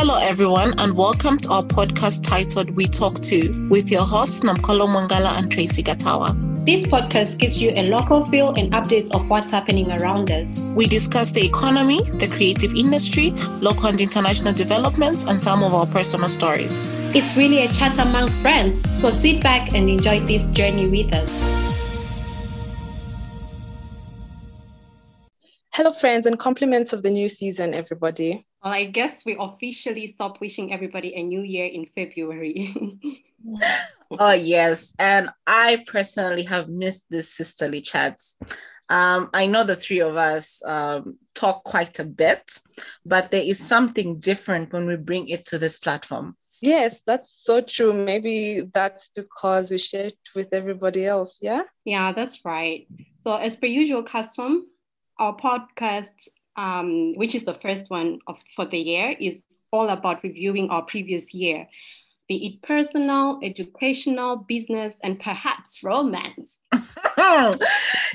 Hello, everyone, and welcome to our podcast titled We Talk To with your hosts Namukolo Mangala and Tracy Gatawa. This podcast gives you a local feel and updates of what's happening around us. We discuss the economy, the creative industry, local and international developments, and some of our personal stories. It's really a chat amongst friends, so sit back and enjoy this journey with us. Hello, friends, and compliments of the new season, everybody. Well, I guess we officially stop wishing everybody a new year in February. oh, yes. And I personally have missed these sisterly chats. Um, I know the three of us um, talk quite a bit, but there is something different when we bring it to this platform. Yes, that's so true. Maybe that's because we share it with everybody else. Yeah. Yeah, that's right. So, as per usual custom, our podcast um, which is the first one of, for the year, is all about reviewing our previous year, be it personal, educational, business, and perhaps romance.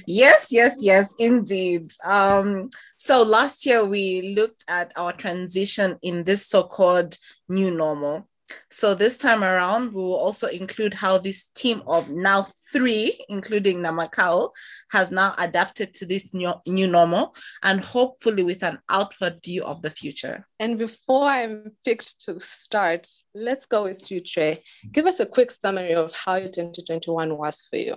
yes, yes, yes, indeed. Um, so last year we looked at our transition in this so called new normal. So this time around, we will also include how this team of now three, including Namakau, has now adapted to this new, new normal and hopefully with an outward view of the future. And before I'm fixed to start, let's go with you, Trey. Give us a quick summary of how your 2021 was for you.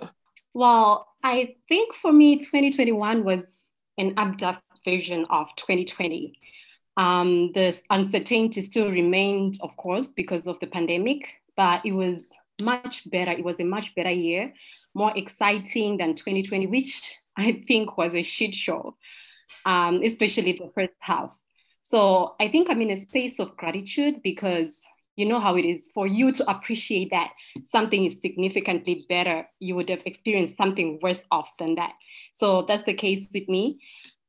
Well, I think for me, 2021 was an updated version of 2020. Um, the uncertainty still remained, of course, because of the pandemic, but it was much better. It was a much better year, more exciting than 2020, which I think was a shit show, um, especially the first half. So I think I'm in a space of gratitude because you know how it is for you to appreciate that something is significantly better, you would have experienced something worse off than that. So that's the case with me.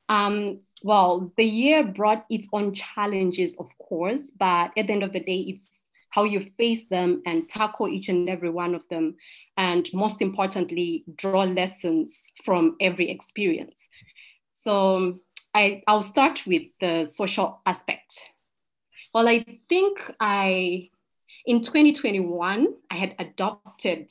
Um, well, the year brought its own challenges, of course, but at the end of the day, it's how you face them and tackle each and every one of them. And most importantly, draw lessons from every experience. So I, I'll start with the social aspect. Well, I think I, in 2021, I had adopted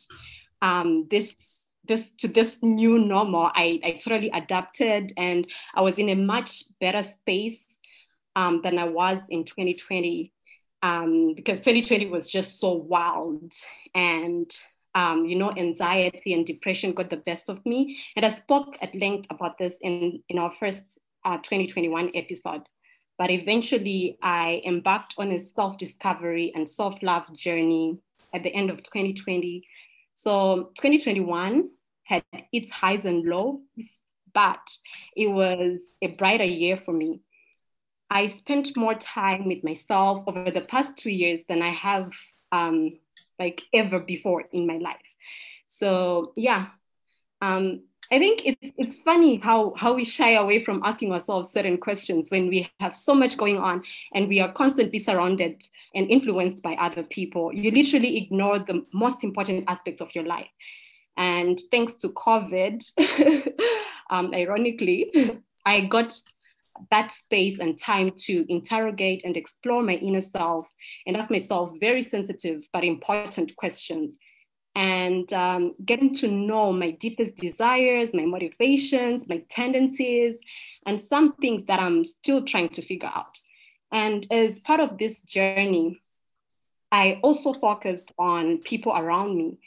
um, this this to this new normal i, I totally adapted and i was in a much better space um, than i was in 2020 um, because 2020 was just so wild. And um, you know anxiety and depression got the best of me. And i spoke at length about this in, in our first uh, 2021 episode. But eventually i embarked on a self-discovery and self-love journey at the end of 2020 so 2021 had its highs and lows, but it was a brighter year for me. I spent more time with myself over the past two years than I have um, like ever before in my life. So yeah, um, I think it, it's funny how, how we shy away from asking ourselves certain questions when we have so much going on and we are constantly surrounded and influenced by other people. You literally ignore the most important aspects of your life. And thanks to COVID, um, ironically, I got that space and time to interrogate and explore my inner self and ask myself very sensitive but important questions and um, getting to know my deepest desires, my motivations, my tendencies, and some things that I'm still trying to figure out. And as part of this journey, I also focused on people around me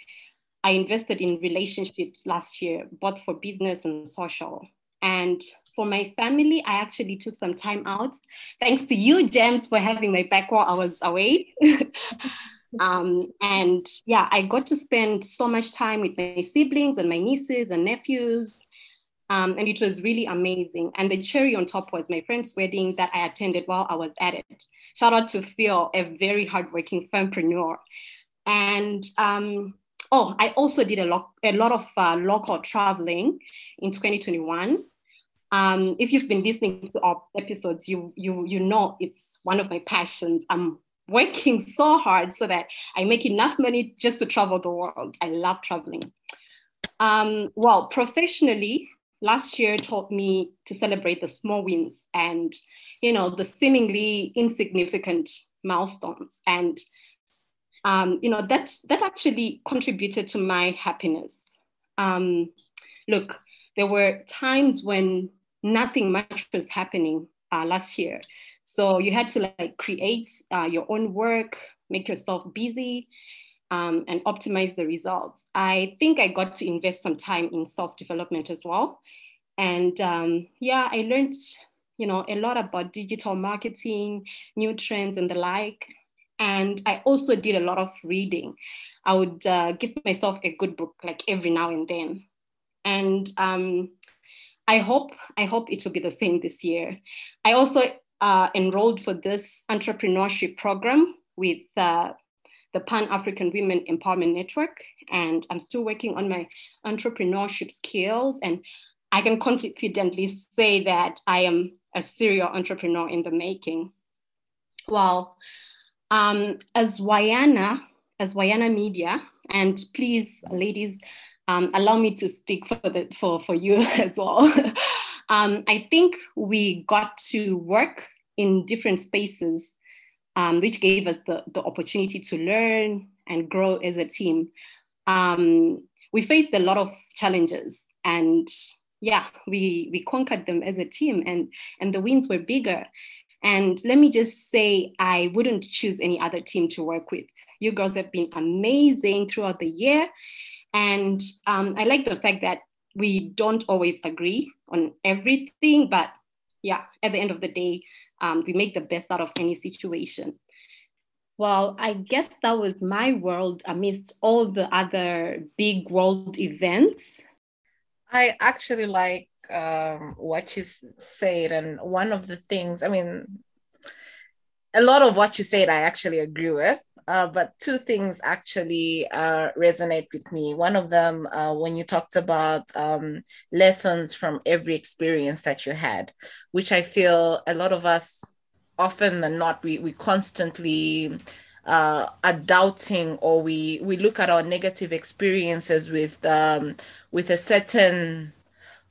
I invested in relationships last year, both for business and social. And for my family, I actually took some time out. Thanks to you, James, for having my back while I was away. um, and yeah, I got to spend so much time with my siblings and my nieces and nephews. Um, and it was really amazing. And the cherry on top was my friend's wedding that I attended while I was at it. Shout out to Phil, a very hardworking entrepreneur. And um, oh, I also did a lot, a lot of uh, local traveling in 2021. Um, if you've been listening to our episodes, you you you know it's one of my passions. I'm working so hard so that I make enough money just to travel the world. I love traveling. Um, well, professionally, last year taught me to celebrate the small wins and, you know, the seemingly insignificant milestones. And, um, you know, that, that actually contributed to my happiness. Um, look, there were times when nothing much was happening uh, last year. So you had to like create uh, your own work, make yourself busy, um, and optimize the results. I think I got to invest some time in self development as well. And um, yeah, I learned, you know, a lot about digital marketing, new trends, and the like. And I also did a lot of reading. I would uh, give myself a good book like every now and then. And um, I hope I hope it will be the same this year. I also uh, enrolled for this entrepreneurship program with uh, the Pan African Women Empowerment Network, and I'm still working on my entrepreneurship skills. And I can confidently say that I am a serial entrepreneur in the making. Well, um, as Wayana, as Wayana Media, and please, ladies, um, allow me to speak for the for for you as well. um, I think we got to work in different spaces um, which gave us the, the opportunity to learn and grow as a team. Um, we faced a lot of challenges and yeah, we, we conquered them as a team and, and the wins were bigger. And let me just say, I wouldn't choose any other team to work with. You girls have been amazing throughout the year. And um, I like the fact that we don't always agree on everything, but yeah, at the end of the day, um, we make the best out of any situation. Well, I guess that was my world amidst all the other big world events. I actually like um, what you said, and one of the things, I mean, a lot of what you said, I actually agree with. Uh, but two things actually uh, resonate with me. One of them, uh, when you talked about um, lessons from every experience that you had, which I feel a lot of us, often than not, we, we constantly uh, are doubting or we, we look at our negative experiences with, um, with a certain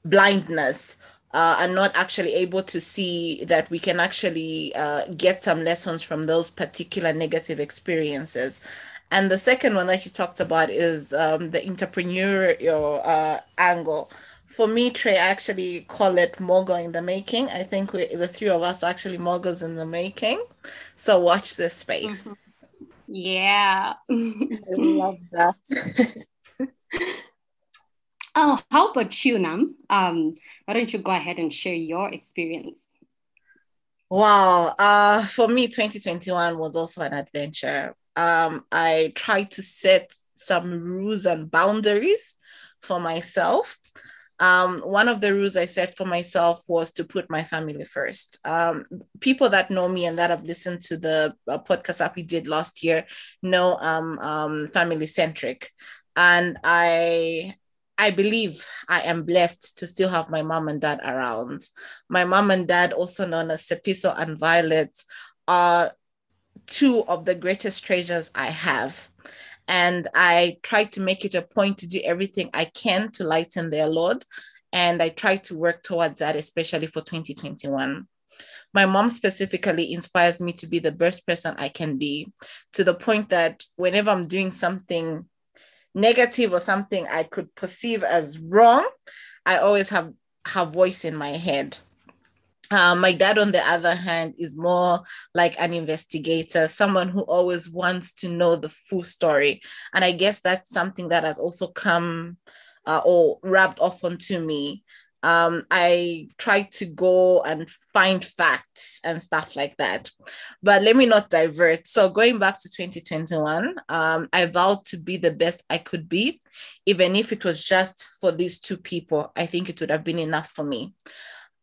blindness uh, are not actually able to see that we can actually uh, get some lessons from those particular negative experiences. And the second one that you talked about is um, the entrepreneurial uh, angle. For me, Trey, I actually call it mogul in the making. I think we, the three of us actually moguls in the making. So watch this space. Mm-hmm. Yeah. I love that. Oh, how about you, Nam? Um, why don't you go ahead and share your experience? Wow. Uh, for me, 2021 was also an adventure. Um, I tried to set some rules and boundaries for myself. Um, one of the rules I set for myself was to put my family first. Um, people that know me and that have listened to the uh, podcast that we did last year know I'm um, family centric. And I I believe I am blessed to still have my mom and dad around. My mom and dad, also known as Sepiso and Violet, are two of the greatest treasures I have. And I try to make it a point to do everything I can to lighten their load. And I try to work towards that, especially for 2021 my mom specifically inspires me to be the best person I can be to the point that whenever I'm doing something negative or something I could perceive as wrong, I always have her voice in my head. Uh, my dad, on the other hand, is more like an investigator, someone who always wants to know the full story. And I guess that's something that has also come uh, or rubbed off onto me um, I try to go and find facts and stuff like that. But let me not divert. So, going back to 2021, um, I vowed to be the best I could be, even if it was just for these two people. I think it would have been enough for me.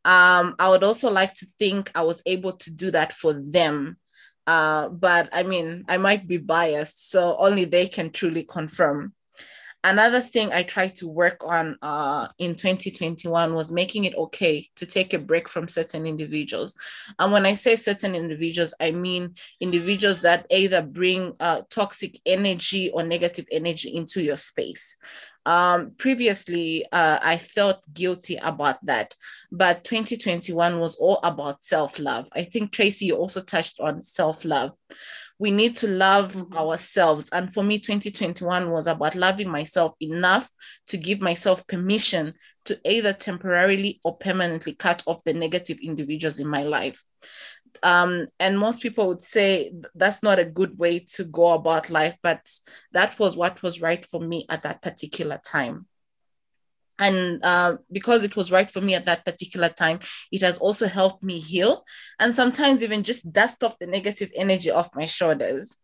Um, I would also like to think I was able to do that for them. Uh, but I mean, I might be biased, so only they can truly confirm another thing I tried to work on uh, in 2021 was making it okay to take a break from certain individuals. And when I say certain individuals, I mean individuals that either bring uh, toxic energy or negative energy into your space. Um, previously, uh, I felt guilty about that, but 2021 was all about self love. I think Tracy, you also touched on self love. We need to love mm-hmm. ourselves. And for me, 2021 was about loving myself enough to give myself permission to either temporarily or permanently cut off the negative individuals in my life. Um, and most people would say that's not a good way to go about life, but that was what was right for me at that particular time. And uh, because it was right for me at that particular time, it has also helped me heal and sometimes even just dust off the negative energy off my shoulders.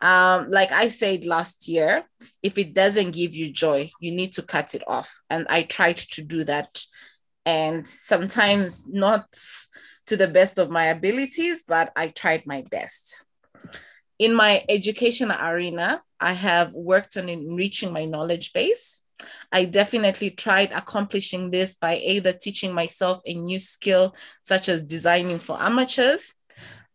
Um, like I said last year, if it doesn't give you joy, you need to cut it off. And I tried to do that. And sometimes not to the best of my abilities, but I tried my best. In my education arena, I have worked on enriching my knowledge base. I definitely tried accomplishing this by either teaching myself a new skill, such as designing for amateurs.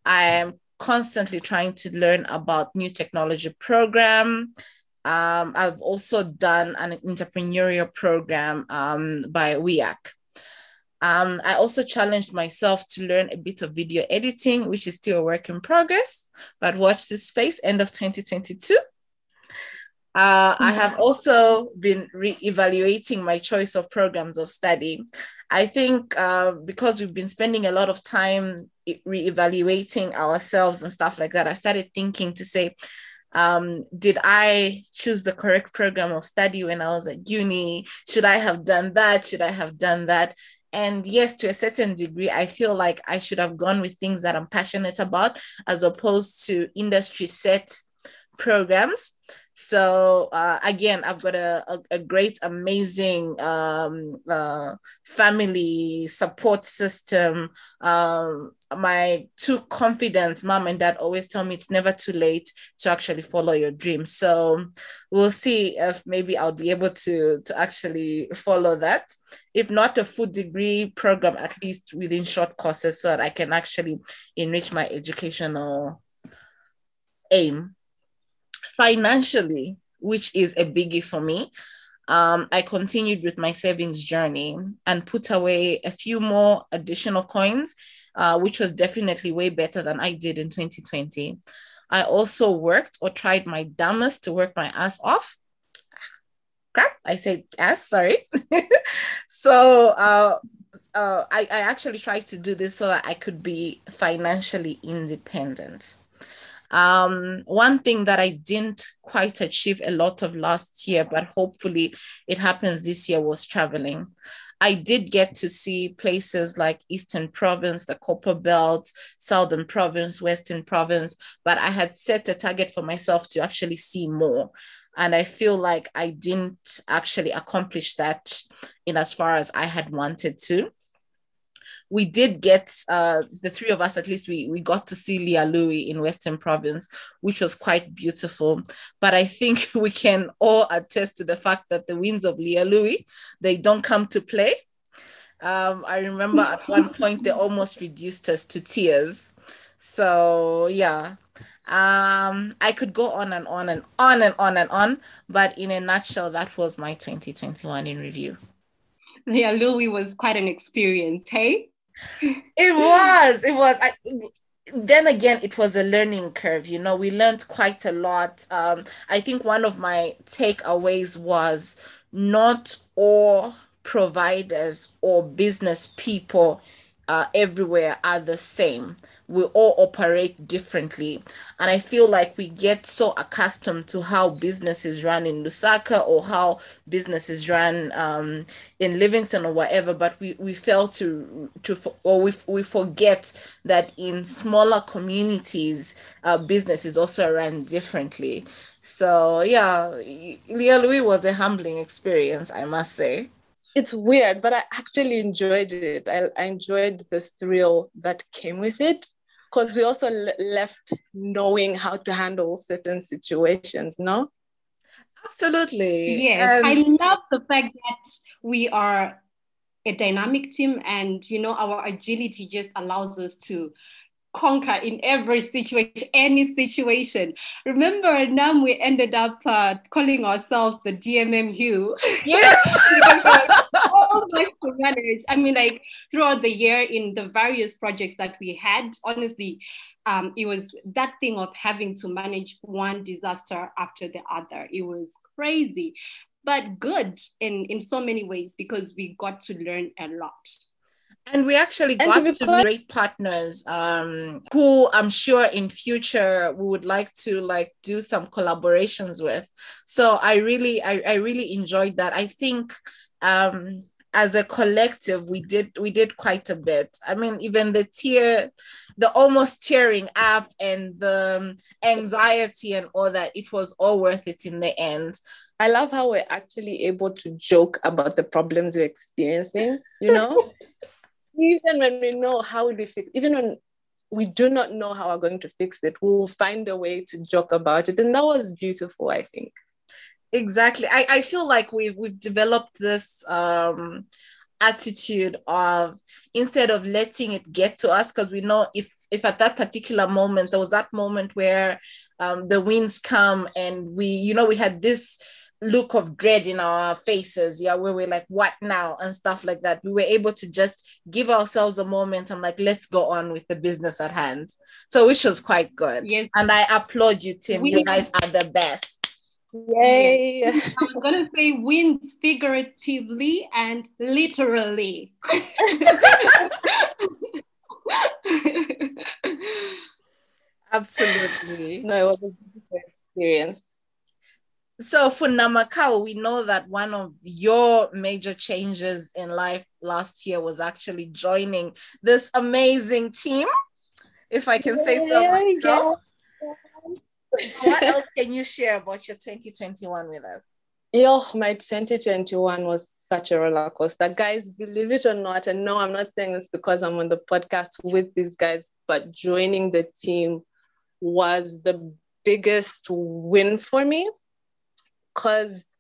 I am constantly trying to learn about new technology program. Um, I've also done an entrepreneurial program um, by WIAC. Um, I also challenged myself to learn a bit of video editing, which is still a work in progress, but watch this space, end of 2022. Uh, I have also been re-evaluating my choice of programs of study. I think uh, because we've been spending a lot of time re-evaluating ourselves and stuff like that, I started thinking to say, um, did I choose the correct program of study when I was at uni? Should I have done that? Should I have done that? And yes, to a certain degree, I feel like I should have gone with things that I'm passionate about as opposed to industry set programs. So uh, again, I've got a, a, a great, amazing um, uh, family support system. Um, my two confidence, mom and dad always tell me it's never too late to actually follow your dreams. So we'll see if maybe I'll be able to to actually follow that. If not a full degree program, at least within short courses, so that I can actually enrich my educational aim financially, which is a biggie for me, um, I continued with my savings journey and put away a few more additional coins, uh, which was definitely way better than I did in 2020. I also worked or tried my dumbest to work my ass off. Crap, I said ass, sorry. so uh, uh, I, I actually tried to do this so that I could be financially independent. Um, one thing that I didn't quite achieve a lot of last year, but hopefully it happens this year, was traveling. I did get to see places like Eastern Province, the Copper Belt, Southern Province, Western Province, but I had set a target for myself to actually see more. And I feel like I didn't actually accomplish that in as far as I had wanted to we did get uh, the three of us at least we we got to see Lealui in Western Province, which was quite beautiful. But I think we can all attest to the fact that the winds of Lealui they don't come to play. Um, I remember at one point they almost reduced us to tears. So yeah, um, I could go on and on and on and on and on, but in a nutshell, that was my 2021 in review. Lealui was quite an experience, hey? it was it was. I, then again it was a learning curve you know we learned quite a lot. Um, i think one of my takeaways was not all providers or business people uh, everywhere are the same we all operate differently. And I feel like we get so accustomed to how businesses run in Lusaka or how businesses run um, in Livingstone or whatever, but we, we fail to, to or we, we forget that in smaller communities, uh, businesses also run differently. So yeah, Lealui was a humbling experience, I must say it's weird, but I actually enjoyed it. I, I, enjoyed the thrill that came with it because we also left knowing how to handle certain situations, no? Absolutely. Yes, um, I love the fact that we are a dynamic team and you know our agility just allows us to conquer in every situation, any situation. Remember, now we ended up uh, calling ourselves the DMMU. Yes. so much to manage. I mean, like throughout the year in the various projects that we had, honestly, um, it was that thing of having to manage one disaster after the other. It was crazy, but good in, in so many ways because we got to learn a lot. And we actually got to, to be great partners um, who I'm sure in future we would like to like do some collaborations with. So I really, I, I really enjoyed that. I think um, as a collective we did we did quite a bit. I mean, even the tear, the almost tearing up and the um, anxiety and all that, it was all worth it in the end. I love how we're actually able to joke about the problems we're experiencing, you know? even when we know how we fix, even when we do not know how we're going to fix it, we'll find a way to joke about it. And that was beautiful, I think. Exactly. I, I feel like we've we've developed this um attitude of instead of letting it get to us, because we know if if at that particular moment there was that moment where um, the winds come and we you know we had this look of dread in our faces, yeah, where we're like, what now? And stuff like that. We were able to just give ourselves a moment and like, let's go on with the business at hand. So which was quite good. Yes. And I applaud you, Tim. We- you guys are the best. Yay. Yes. I was gonna say wins figuratively and literally. Absolutely. No, it was a different experience so for Namakau, we know that one of your major changes in life last year was actually joining this amazing team, if I can say so myself. what else can you share about your 2021 with us? Yo, my 2021 was such a roller coaster. Guys, believe it or not, and no, I'm not saying this because I'm on the podcast with these guys, but joining the team was the biggest win for me because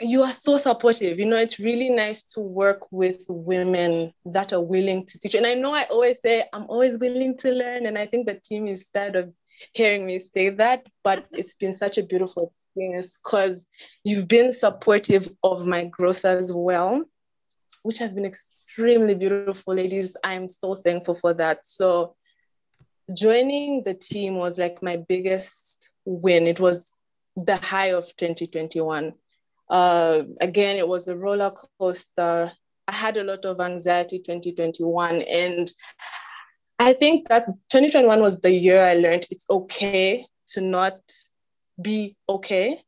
you are so supportive. You know, it's really nice to work with women that are willing to teach. And I know I always say I'm always willing to learn, and I think the team is tired of hearing me say that, but it's been such a beautiful experience because you've been supportive of my growth as well, which has been extremely beautiful, ladies. I'm so thankful for that. So joining the team was like my biggest win. It was the high of 2021. Uh, again, it was a roller coaster. I had a lot of anxiety 2021. And I think that 2021 was the year I learned it's okay to not be okay.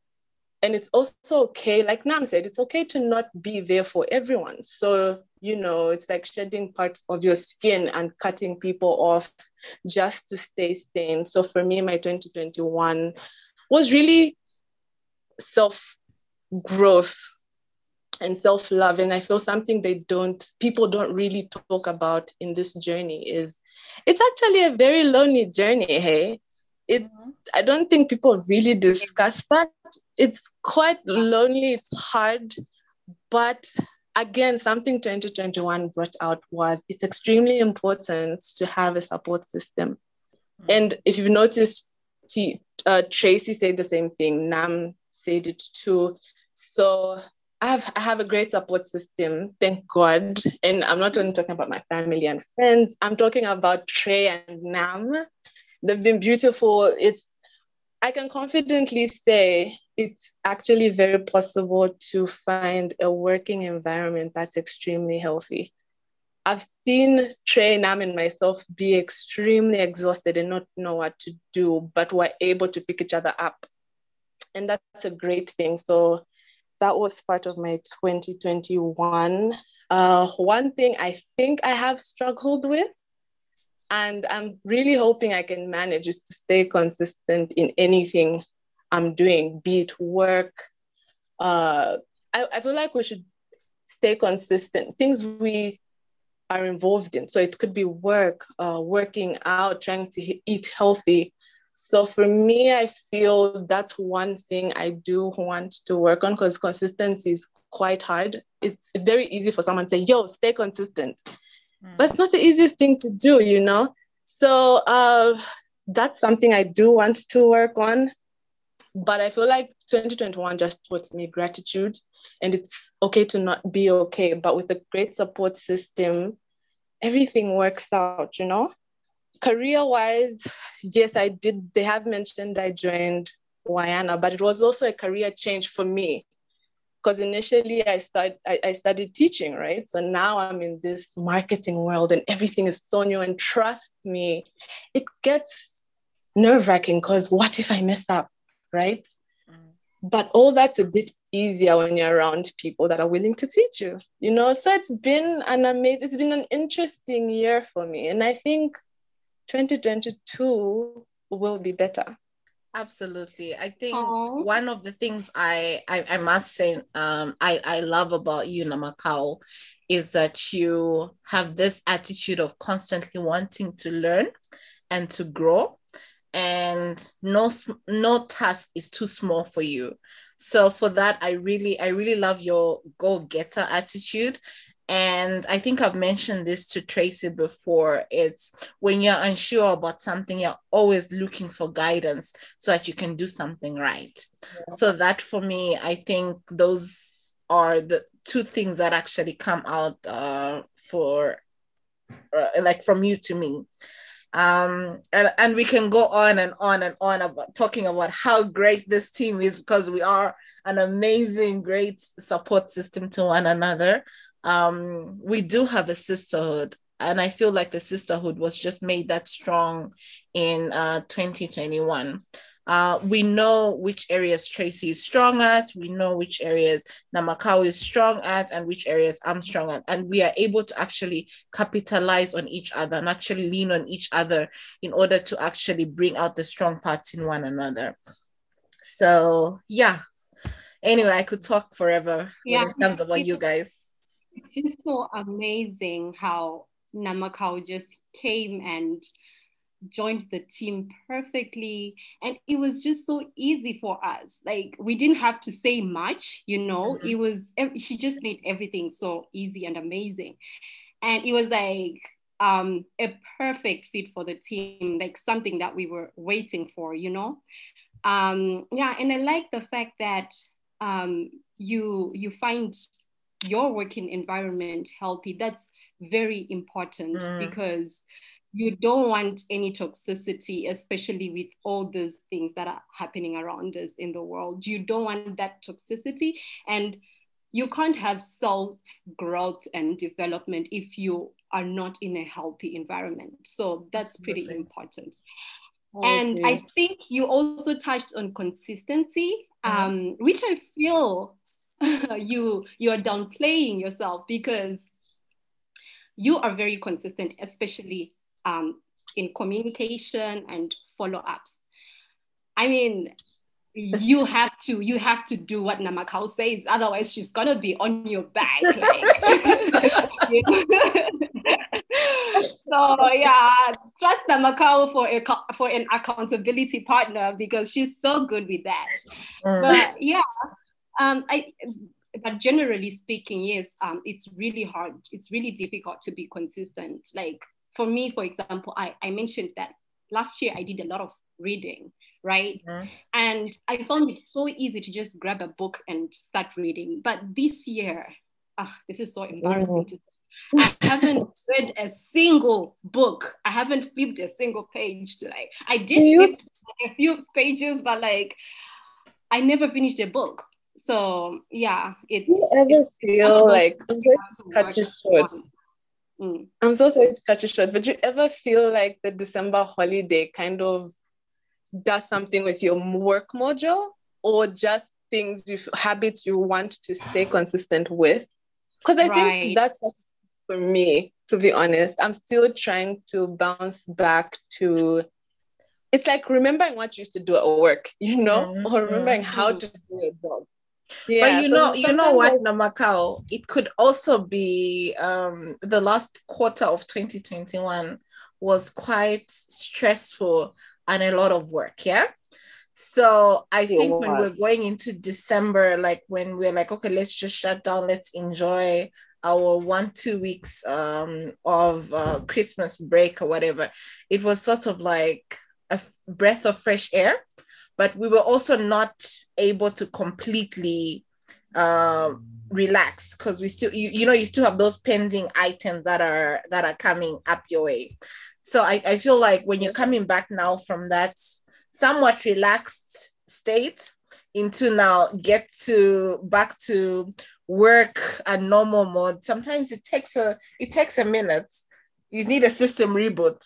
And it's also okay, like Nam said, it's okay to not be there for everyone. So, you know, it's like shedding parts of your skin and cutting people off just to stay sane. So for me, my 2021 was really self growth and self love. And I feel something they don't, people don't really talk about in this journey is it's actually a very lonely journey. Hey, it's, mm-hmm. I don't think people really discuss that. It's quite lonely, it's hard, but again, something 2021 brought out was it's extremely important to have a support system. Mm-hmm. And if you've noticed, T, uh, Tracy said the same thing. Nam said it too. So I have I have a great support system, thank God. And I'm not only talking about my family and friends. I'm talking about Trey and Nam. They've been beautiful. It's I can confidently say it's actually very possible to find a working environment that's extremely healthy. I've seen Trey, Nam, and myself be extremely exhausted and not know what to do, but we're able to pick each other up and that's a great thing. So that was part of my 2021. Uh, one thing I think I have struggled with, and I'm really hoping I can manage, is to stay consistent in anything I'm doing, be it work. Uh, I, I feel like we should stay consistent. Things we are involved in. So it could be work, uh, working out, trying to eat healthy, so for me, I feel that's one thing I do want to work on because consistency is quite hard. It's very easy for someone to say, yo, stay consistent. Mm. But it's not the easiest thing to do, you know? So uh, that's something I do want to work on. But I feel like 2021 just taught me gratitude and it's okay to not be okay. But with a great support system, everything works out, you know? Career wise, yes, I did. They have mentioned I joined Wayana, but it was also a career change for me because initially I started I, I, studied teaching, right? So now I'm in this marketing world and everything is so new. And trust me, it gets nerve wracking because what if I mess up, right? Mm. But all that's a bit easier when you're around people that are willing to teach you, you know. So it's been an amazing, it's been an interesting year for me, and I think 2022 will be better. Absolutely. I think Aww. one of the things I, I, I must say um I, I love about you, Namakau, is that you have this attitude of constantly wanting to learn and to grow and no no task is too small for you so for that i really i really love your go-getter attitude and I think I've mentioned this to Tracy before. It's when you're unsure about something, you're always looking for guidance so that you can do something right. Yeah. So, that for me, I think those are the two things that actually come out uh, for uh, like from you to me. Um, and, and we can go on and on and on about talking about how great this team is because we are an amazing, great support system to one another um, we do have a sisterhood and i feel like the sisterhood was just made that strong in uh, 2021 uh, we know which areas tracy is strong at we know which areas namakau is strong at and which areas i'm strong at and we are able to actually capitalize on each other and actually lean on each other in order to actually bring out the strong parts in one another. So yeah. Anyway i could talk forever yeah. in terms about you guys it's just so amazing how Namakau just came and joined the team perfectly. And it was just so easy for us. Like we didn't have to say much you know? Mm-hmm. it was she just made everything so easy and amazing. And it was like um a perfect fit for the team like something that we were waiting for you know? Um yeah and i like the fact that um you you find your working environment healthy that's very important mm. because you don't want any toxicity especially with all those things that are happening around us in the world you don't want that toxicity and you can't have self growth and development if you are not in a healthy environment so that's Absolutely. pretty important and I think you also touched on consistency, mm-hmm. um, which I feel you you are downplaying yourself because you are very consistent, especially um, in communication and follow-ups. I mean, you have to you have to do what Namakau says, otherwise she's gonna be on your back. Like, so yeah, trust Namakau for a for an accountability partner because she's so good with that. But yeah, um, I, but generally speaking, yes, um, it's really hard. It's really difficult to be consistent. Like for me, for example, I, I mentioned that last year I did a lot of reading, right? Mm-hmm. And I found it so easy to just grab a book and start reading. But this year, ah, this is so embarrassing mm-hmm. to I haven't read a single book. I haven't flipped a single page. To like, I did flip a few pages, but like, I never finished a book. So yeah, it's. Do you ever it's, feel like I'm sorry to cut you short? Mm. I'm so sorry to cut you short, but you ever feel like the December holiday kind of does something with your work mojo, or just things you habits you want to stay consistent with? Because I right. think that's for me. To be honest, I'm still trying to bounce back to it's like remembering what you used to do at work, you know, mm-hmm. or remembering how to do a job. Yeah, but you so know, you know what, Namakau, it could also be um, the last quarter of 2021 was quite stressful and a lot of work. Yeah. So I think when we're going into December, like when we're like, okay, let's just shut down, let's enjoy our one two weeks um, of uh, Christmas break or whatever, it was sort of like a f- breath of fresh air, but we were also not able to completely uh, relax because we still you, you know you still have those pending items that are that are coming up your way. So I, I feel like when you're coming back now from that somewhat relaxed state into now get to back to work a normal mode sometimes it takes a it takes a minute. You need a system reboot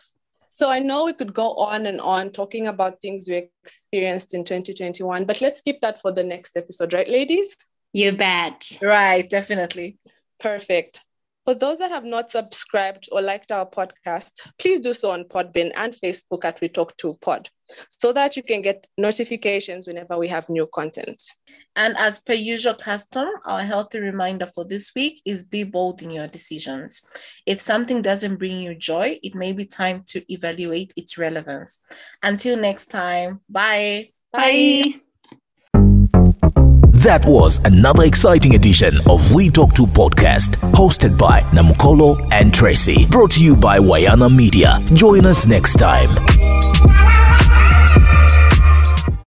so i know we could go on and on talking about things we experienced in 2021 but let's keep that for the next episode right ladies? You bet. Right definitely. Perfect. For those that have not subscribed or liked our podcast, please do so on Podbean and Facebook at We Talk to Pod so that you can get notifications whenever we have new content. And as per usual custom, our healthy reminder for this week is be bold in your decisions. If something doesn't bring you joy, it may be time to evaluate its relevance. Until next time, bye. Bye. bye. That was another exciting edition of We Talk to Podcast, hosted by Namukolo and Tracy. Brought to you by Wayana Media. Join us next time.